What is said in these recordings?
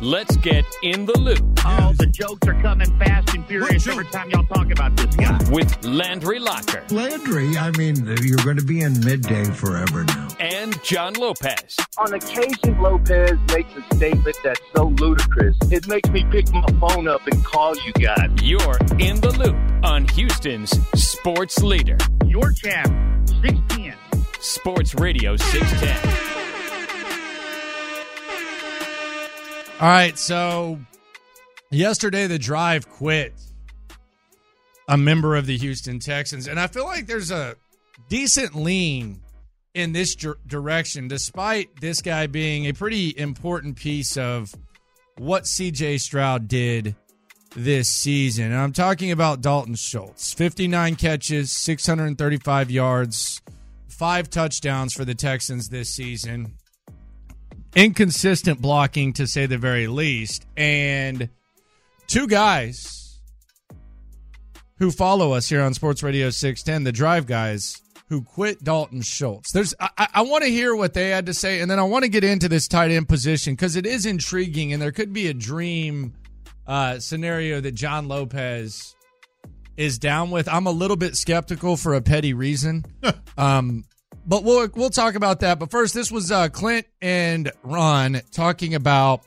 let's get in the loop. Oh, the jokes are coming fast and furious every time y'all talk about this guy. With Landry Locker. Landry, I mean, you're going to be in midday forever now. And John Lopez. On occasion, Lopez makes a statement that's so ludicrous, it makes me pick my phone up and call you guys. You're in the loop on Houston's sports leader. Your champ, 610. Sports Radio 610. All right, so yesterday the drive quit. A member of the Houston Texans, and I feel like there's a decent lean in this direction, despite this guy being a pretty important piece of what CJ Stroud did this season. And I'm talking about Dalton Schultz. 59 catches, 635 yards, five touchdowns for the Texans this season inconsistent blocking to say the very least, and two guys who follow us here on Sports Radio 610, the drive guys who quit Dalton Schultz. There's I, I want to hear what they had to say, and then I want to get into this tight end position because it is intriguing, and there could be a dream uh, scenario that John Lopez is down with. I'm a little bit skeptical for a petty reason. um, but we'll we'll talk about that. But first, this was uh, Clint and Ron talking about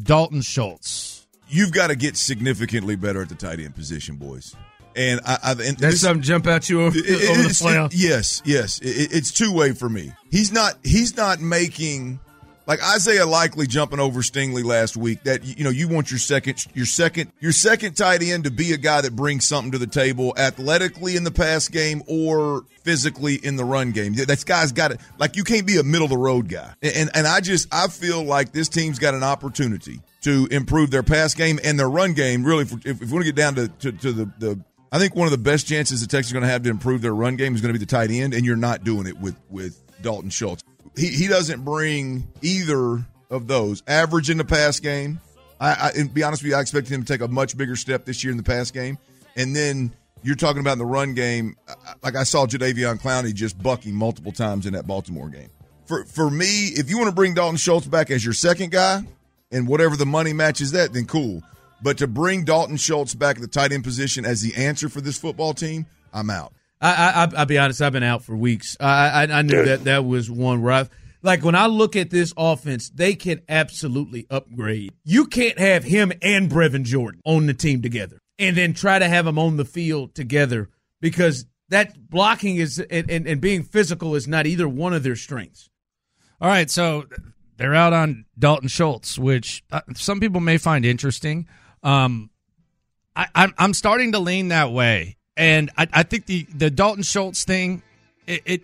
Dalton Schultz. You've got to get significantly better at the tight end position, boys. And I, I and That's this- something jump at you over, it- it- over the it's- playoff. it- yes, yes, It- it's two way for me. He's not. He's not making like Isaiah Likely jumping over Stingley last week. That you know you want your second, your second, your second tight end to be a guy that brings something to the table athletically in the pass game or physically in the run game. That guy's got it. Like you can't be a middle of the road guy. And and I just I feel like this team's got an opportunity to improve their pass game and their run game. Really, if, if we want to get down to, to, to the, the I think one of the best chances the Texans are going to have to improve their run game is going to be the tight end, and you're not doing it with with Dalton Schultz. He he doesn't bring either of those. Average in the pass game. I, I and be honest with you, I expect him to take a much bigger step this year in the pass game, and then. You're talking about in the run game, like I saw Jadeveon Clowney just bucking multiple times in that Baltimore game. For for me, if you want to bring Dalton Schultz back as your second guy, and whatever the money matches that, then cool. But to bring Dalton Schultz back at the tight end position as the answer for this football team, I'm out. I, I, I- I'll be honest. I've been out for weeks. I, I, I knew that that was one where I, like when I look at this offense, they can absolutely upgrade. You can't have him and Brevin Jordan on the team together, and then try to have them on the field together because that blocking is and, and, and being physical is not either one of their strengths. All right, so they're out on Dalton Schultz, which uh, some people may find interesting. Um, I, I'm, I'm starting to lean that way, and I, I think the the Dalton Schultz thing, it, it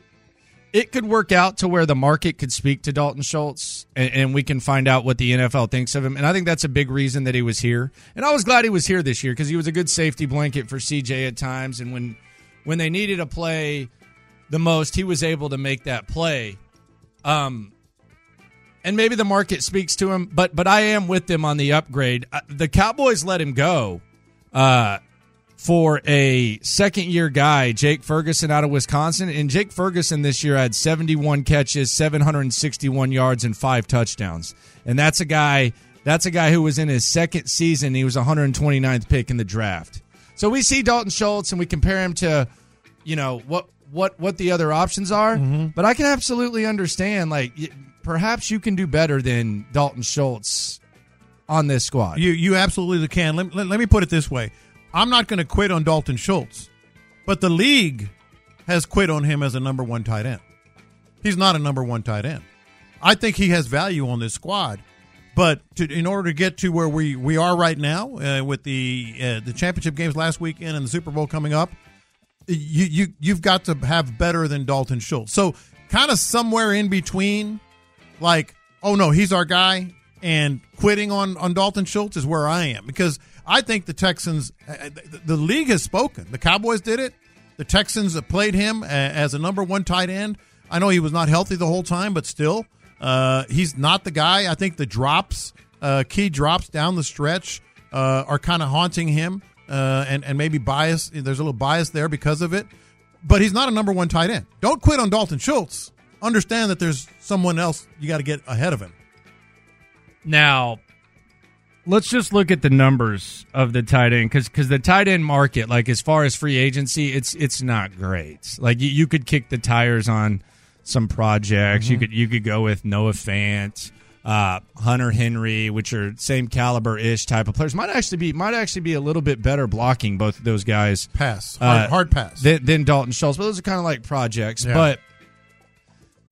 it could work out to where the market could speak to Dalton Schultz, and, and we can find out what the NFL thinks of him. And I think that's a big reason that he was here. And I was glad he was here this year because he was a good safety blanket for CJ at times, and when when they needed a play the most, he was able to make that play. Um, and maybe the market speaks to him, but but I am with them on the upgrade. Uh, the Cowboys let him go uh, for a second year guy, Jake Ferguson out of Wisconsin, and Jake Ferguson this year had 71 catches, 761 yards, and five touchdowns. And that's a guy that's a guy who was in his second season. He was 129th pick in the draft. So we see Dalton Schultz and we compare him to, you know, what what what the other options are. Mm-hmm. But I can absolutely understand like perhaps you can do better than Dalton Schultz on this squad. You you absolutely can. Let, let, let me put it this way: I'm not going to quit on Dalton Schultz, but the league has quit on him as a number one tight end. He's not a number one tight end. I think he has value on this squad, but to, in order to get to where we, we are right now uh, with the uh, the championship games last weekend and the Super Bowl coming up, you you you've got to have better than Dalton Schultz. So kind of somewhere in between, like oh no, he's our guy, and quitting on on Dalton Schultz is where I am because I think the Texans, uh, the, the league has spoken. The Cowboys did it. The Texans played him as a number one tight end. I know he was not healthy the whole time, but still, uh, he's not the guy. I think the drops, uh, key drops down the stretch, uh, are kind of haunting him, uh, and and maybe bias. There's a little bias there because of it, but he's not a number one tight end. Don't quit on Dalton Schultz. Understand that there's someone else you got to get ahead of him. Now, let's just look at the numbers of the tight end because because the tight end market, like as far as free agency, it's it's not great. Like you, you could kick the tires on some projects. You could you could go with Noah Fant, uh, Hunter Henry, which are same caliber ish type of players. Might actually be might actually be a little bit better blocking both of those guys. Pass hard, hard pass. than, than Dalton Schultz, but those are kind of like projects. Yeah. But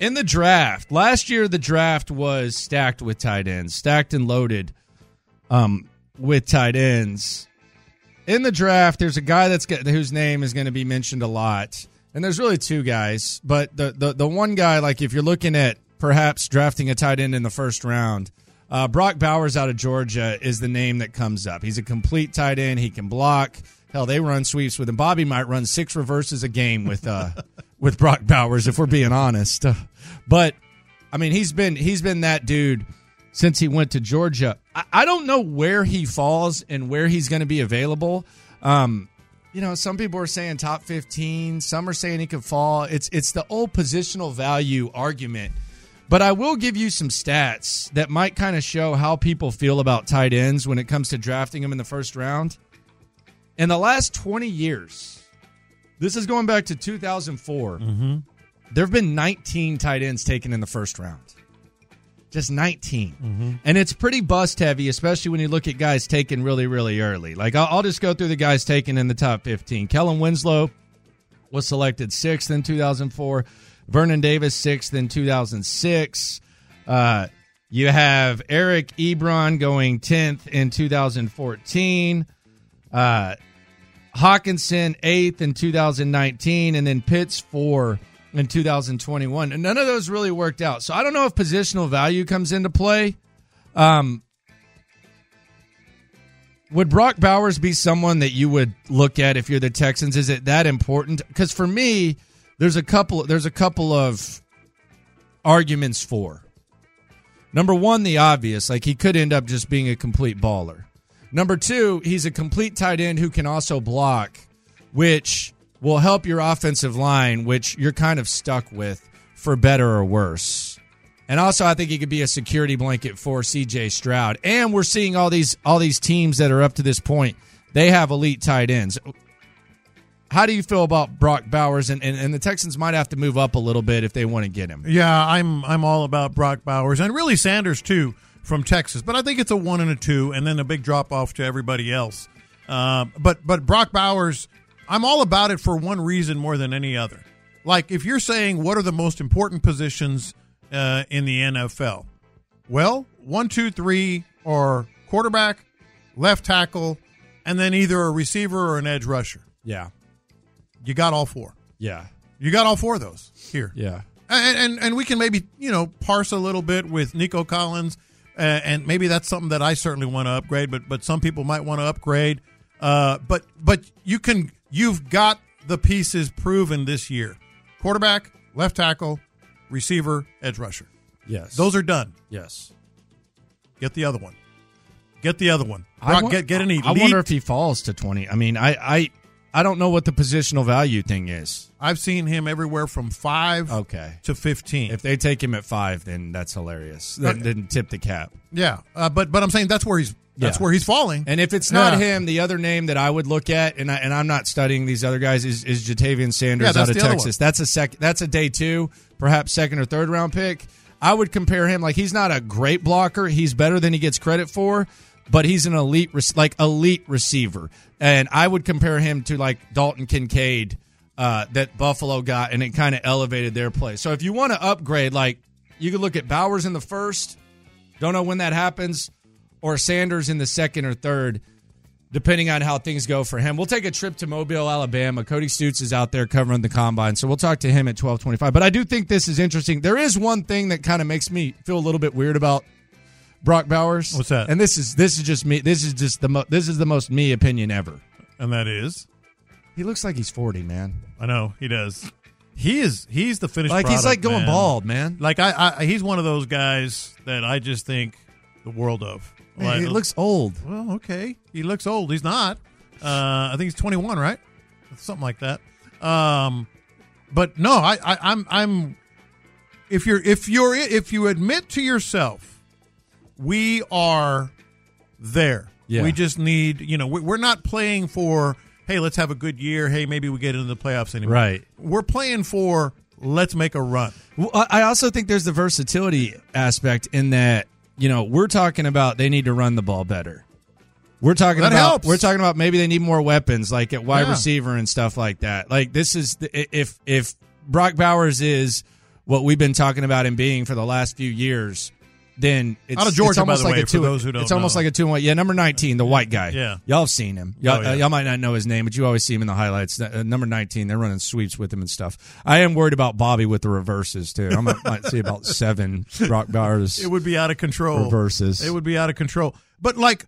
In the draft last year, the draft was stacked with tight ends, stacked and loaded um, with tight ends. In the draft, there's a guy that's got, whose name is going to be mentioned a lot, and there's really two guys. But the, the the one guy, like if you're looking at perhaps drafting a tight end in the first round, uh, Brock Bowers out of Georgia is the name that comes up. He's a complete tight end. He can block. Hell, they run sweeps with him. Bobby might run six reverses a game with uh, with Brock Bowers, if we're being honest. Uh, but I mean, he's been he's been that dude since he went to Georgia. I, I don't know where he falls and where he's going to be available. Um, you know, some people are saying top fifteen. Some are saying he could fall. It's it's the old positional value argument. But I will give you some stats that might kind of show how people feel about tight ends when it comes to drafting them in the first round. In the last 20 years, This is going back to 2004. Mm-hmm. There have been 19 tight ends taken in the first round. Just 19. Mm-hmm. And it's pretty bust heavy, especially when you look at guys taken really, really early. Like, I'll, I'll just go through the guys taken in the top 15. Kellen Winslow was selected sixth in 2004. Vernon Davis, sixth in 2006. Uh, you have Eric Ebron going 10th in 2014. Uh, Hockenson, eighth in 2019. And then Pitts, four in 2021. And none of those really worked out. So I don't know if positional value comes into play. Um, would Brock Bowers be someone that you would look at if you're the Texans? Is it that important? Because for me, there's a couple. There's a couple of arguments for. Number one, the obvious, like he could end up just being a complete baller. Number two, he's a complete tight end who can also block, which will help your offensive line, which you're kind of stuck with for better or worse. And also, I think he could be a security blanket for C.J. Stroud. And we're seeing all these all these teams that are up to this point. They have elite tight ends. How do you feel about Brock Bowers? And, and, and the Texans might have to move up a little bit if they want to get him. Yeah, I'm I'm all about Brock Bowers and really Sanders too from Texas. But I think it's a one and a two, and then a big drop off to everybody else. Uh, but but Brock Bowers, I'm all about it for one reason more than any other. Like if you're saying what are the most important positions uh, in the NFL, well, one, two, three, or quarterback, left tackle, and then either a receiver or an edge rusher. Yeah, you got all four. Yeah, you got all four of those here. Yeah, and and, and we can maybe you know parse a little bit with Nico Collins, uh, and maybe that's something that I certainly want to upgrade. But but some people might want to upgrade. Uh, but but you can you've got the pieces proven this year: quarterback, left tackle, receiver, edge rusher. Yes, those are done. Yes, get the other one. Get the other one. I Brock, wa- get get an elite. I wonder if he falls to twenty. I mean, I I I don't know what the positional value thing is. I've seen him everywhere from five Okay, to fifteen. if they take him at five, then that's hilarious. Then, then tip the cap. yeah, uh, but but I'm saying that's where he's that's Yeah. where he's falling. And if it's not Yeah. him, the other name that I would look at, and I, and I'm not studying these other guys, is, is Ja'Tavion Sanders Yeah, out of Texas. That's a sec. That's a day two, perhaps second or third round pick. I would compare him like he's not a great blocker. He's better than he gets credit for, but he's an elite, like elite receiver. And I would compare him to like Dalton Kincaid uh, that Buffalo got, and it kind of elevated their play. So if you want to upgrade, like you could look at Bowers in the first. Don't know when that happens or Sanders in the second or third, depending on how things go for him. We'll take a trip to Mobile, Alabama. Cody Stoots is out there covering the combine, so we'll talk to him at twelve twenty-five. But I do think this is interesting. There is one thing that kind of makes me feel a little bit weird about Brock Bowers. What's that? And this is this is just me. This is just the mo- this is the most me opinion ever. and that is He looks like he's forty, man. I know he does. He is. He's the finished. Like he's like going man. bald, man. Like I, I, he's one of those guys that I just think the world of. Man, Like, he looks old. well. Okay, he looks old. He's not. Uh, I think he's 21, right? Something like that. Um, but no, I, I, I'm, I'm. If you're, if you're, if you admit to yourself, we are there. Yeah. We just need, you know, we- we're not playing for. Hey, let's have a good year. Hey, maybe we get into the playoffs anymore. Right. We're playing for. Let's make a run. Well, I I also think there's the versatility aspect in that you know we're talking about they need to run the ball better. We're talking That about helps. we're talking about maybe they need more weapons like at wide Yeah. receiver and stuff like that. Like this is the, if if Brock Bowers is what we've been talking about him being for the last few years, then it's, Out of Georgia, it's almost like way, a for two. those who don't it's almost like a two and one. Yeah, number nineteen, the white guy. Yeah. y'all have seen him. Y'all, Oh, yeah. uh, y'all might not know his name, but you always see him in the highlights. Uh, number nineteen, they're running sweeps with him and stuff. I am worried about Bobby with the reverses too. I might, might see about seven Brock Bowers. It would be out of control. Reverses. It would be out of control. But like,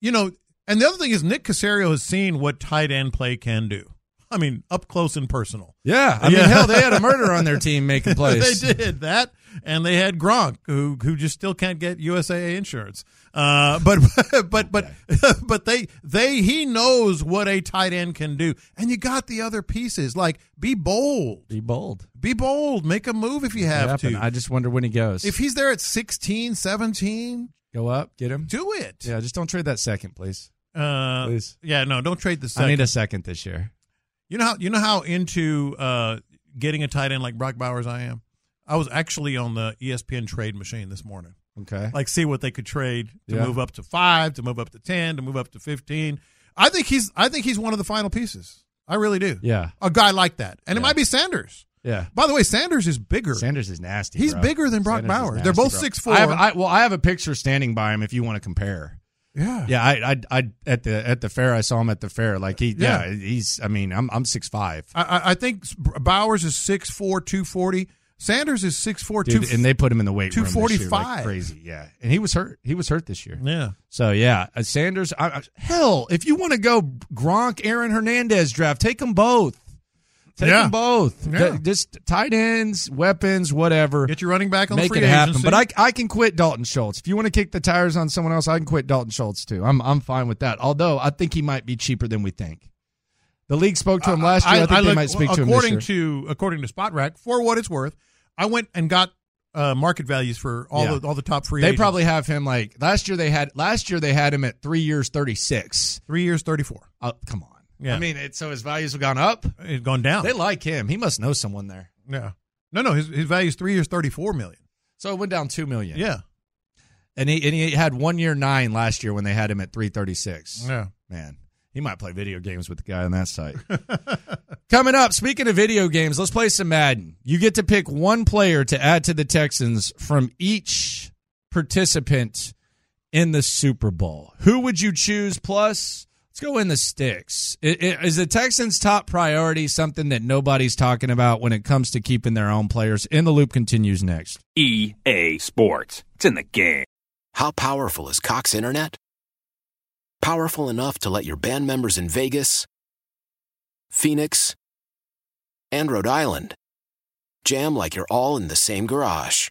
you know, and the other thing is Nick Caserio has seen what tight end play can do. I mean, up close and personal. Yeah, I mean, Yeah. hell, they had a murder on their team making plays. they did that, and they had Gronk, who who just still can't get USAA insurance. Uh, but but but but they they he knows what a tight end can do, and you got the other pieces. Like, be bold, Be bold. be bold, make a move if you have to. I just wonder when he goes. if he's there at 16, 17, go up, get him. do it. Yeah, just don't trade that second, please. Uh, Please. Yeah, no, don't trade the second. I need a second this year. You know how you know how into uh, getting a tight end like Brock Bowers I am. I was actually on the ESPN trade machine this morning. Okay. Like see what they could trade to Yeah. move up to five, to move up to ten, to move up to fifteen. I think he's I think he's one of the final pieces. I really do. Yeah. A guy like that. And it might be Sanders. Yeah. By the way, Sanders is bigger. Sanders is nasty. He's bro. bigger than Brock Sanders Bowers. They're both six 6'4". I have, I, well, I have a picture standing by him if you want to compare. Yeah. Yeah, I, I, I, at the at the fair, I saw him at the fair. Like he, yeah, Yeah. he's. I mean, I'm I'm six five, I, I- think Bowers is 6'4", 240. Sanders is 6'4", dude, and they put him in the weight room. this year, like 245. crazy. Yeah, and he was hurt. He was hurt this year. Yeah. So yeah, uh, Sanders. I, I- hell, if you want to go Gronk, Aaron Hernandez draft, take them both. Take Yeah. them both. Yeah. Th- Just tight ends, weapons, whatever. Get your running back on Make free it happen. agency. But I, I can quit Dalton Schultz. If you want to kick the tires on someone else, I can quit Dalton Schultz too. I'm I'm fine with that. Although I think he might be cheaper than we think. The league spoke to him last year. I, think they looked- might speak to him according this year. to according to Spotrac, for what it's worth, I went and got uh, market values for all Yeah. the all the top free. They agents. probably have him like last year. They had last year they had him at three years thirty six. three years thirty four. Oh, come on. Yeah. I mean, it, so his values have gone up. It's gone down. They like him. He must know someone there. yeah. No, no, his his value is three years thirty four million. So it went down two million. Yeah. and he and he had one year nine last year when they had him at three thirty six. Yeah. Man, he might play video games with the guy on that site. Coming up, speaking of video games, let's play some Madden. You get to pick one player to add to the Texans from each participant in the Super Bowl. Who would you choose? Plus, let's go in the sticks. I- i- Is the Texans' top priority something that nobody's talking about when it comes to keeping their own players? In the loop continues next. EA Sports. It's in the game. How powerful is Cox Internet? Powerful enough to let your band members in Vegas, Phoenix, and Rhode Island jam like you're all in the same garage.